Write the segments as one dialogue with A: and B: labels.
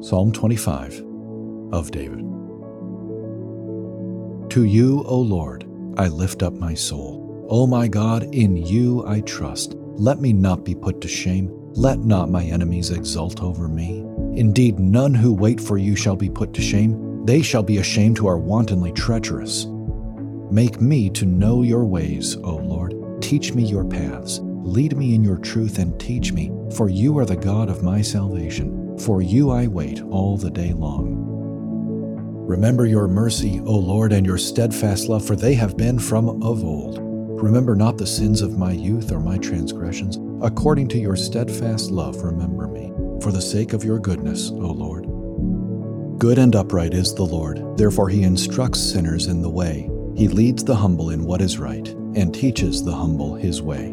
A: Psalm 25 of David. To you, O Lord, I lift up my soul. O my God, in you I trust. Let me not be put to shame. Let not my enemies exult over me. Indeed, none who wait for you shall be put to shame. They shall be ashamed who are wantonly treacherous. Make me to know your ways, O Lord. Teach me your paths. Lead me in your truth and teach me, for you are the God of my salvation. For you I wait all the day long. Remember your mercy, O Lord, and your steadfast love, for they have been from of old. Remember not the sins of my youth or my transgressions. According to your steadfast love, remember me, for the sake of your goodness, O Lord. Good and upright is the Lord, therefore he instructs sinners in the way. He leads the humble in what is right, and teaches the humble his way.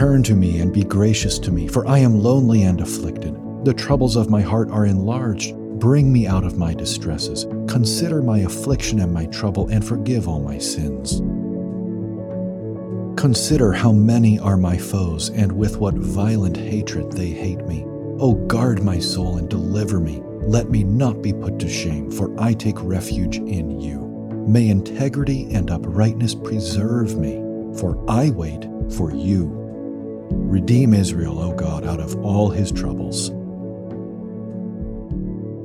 A: Turn to me and be gracious to me, for I am lonely and afflicted. The troubles of my heart are enlarged. Bring me out of my distresses. Consider my affliction and my trouble, and forgive all my sins. Consider how many are my foes, and with what violent hatred they hate me. O guard my soul and deliver me. Let me not be put to shame, for I take refuge in you. May integrity and uprightness preserve me, for I wait for you. Redeem Israel, O God, out of all his troubles.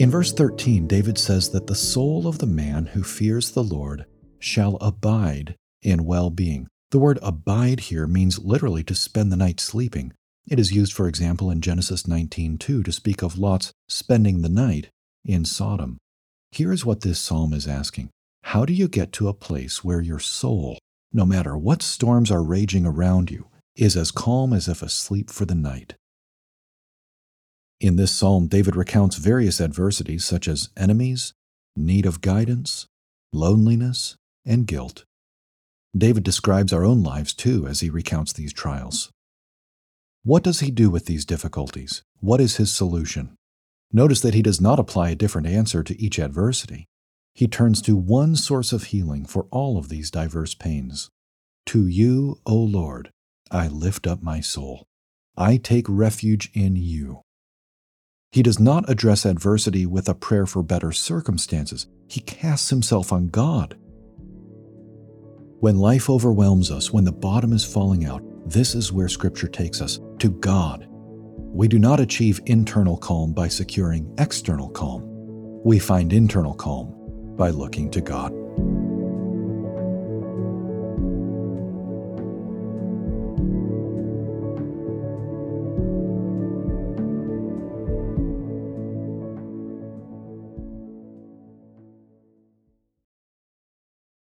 A: In verse 13, David says that the soul of the man who fears the Lord shall abide in well being. The word abide here means literally to spend the night sleeping. It is used, for example, in Genesis 19:2 to speak of Lot's spending the night in Sodom. Here is what this psalm is asking How do you get to a place where your soul, no matter what storms are raging around you, is as calm as if asleep for the night? In this psalm, David recounts various adversities such as enemies, need of guidance, loneliness, and guilt. David describes our own lives too as he recounts these trials. What does he do with these difficulties? What is his solution? Notice that he does not apply a different answer to each adversity. He turns to one source of healing for all of these diverse pains. To you, O Lord, I lift up my soul. I take refuge in you. He does not address adversity with a prayer for better circumstances. He casts himself on God. When life overwhelms us, when the bottom is falling out, this is where Scripture takes us to God. We do not achieve internal calm by securing external calm. We find internal calm by looking to God.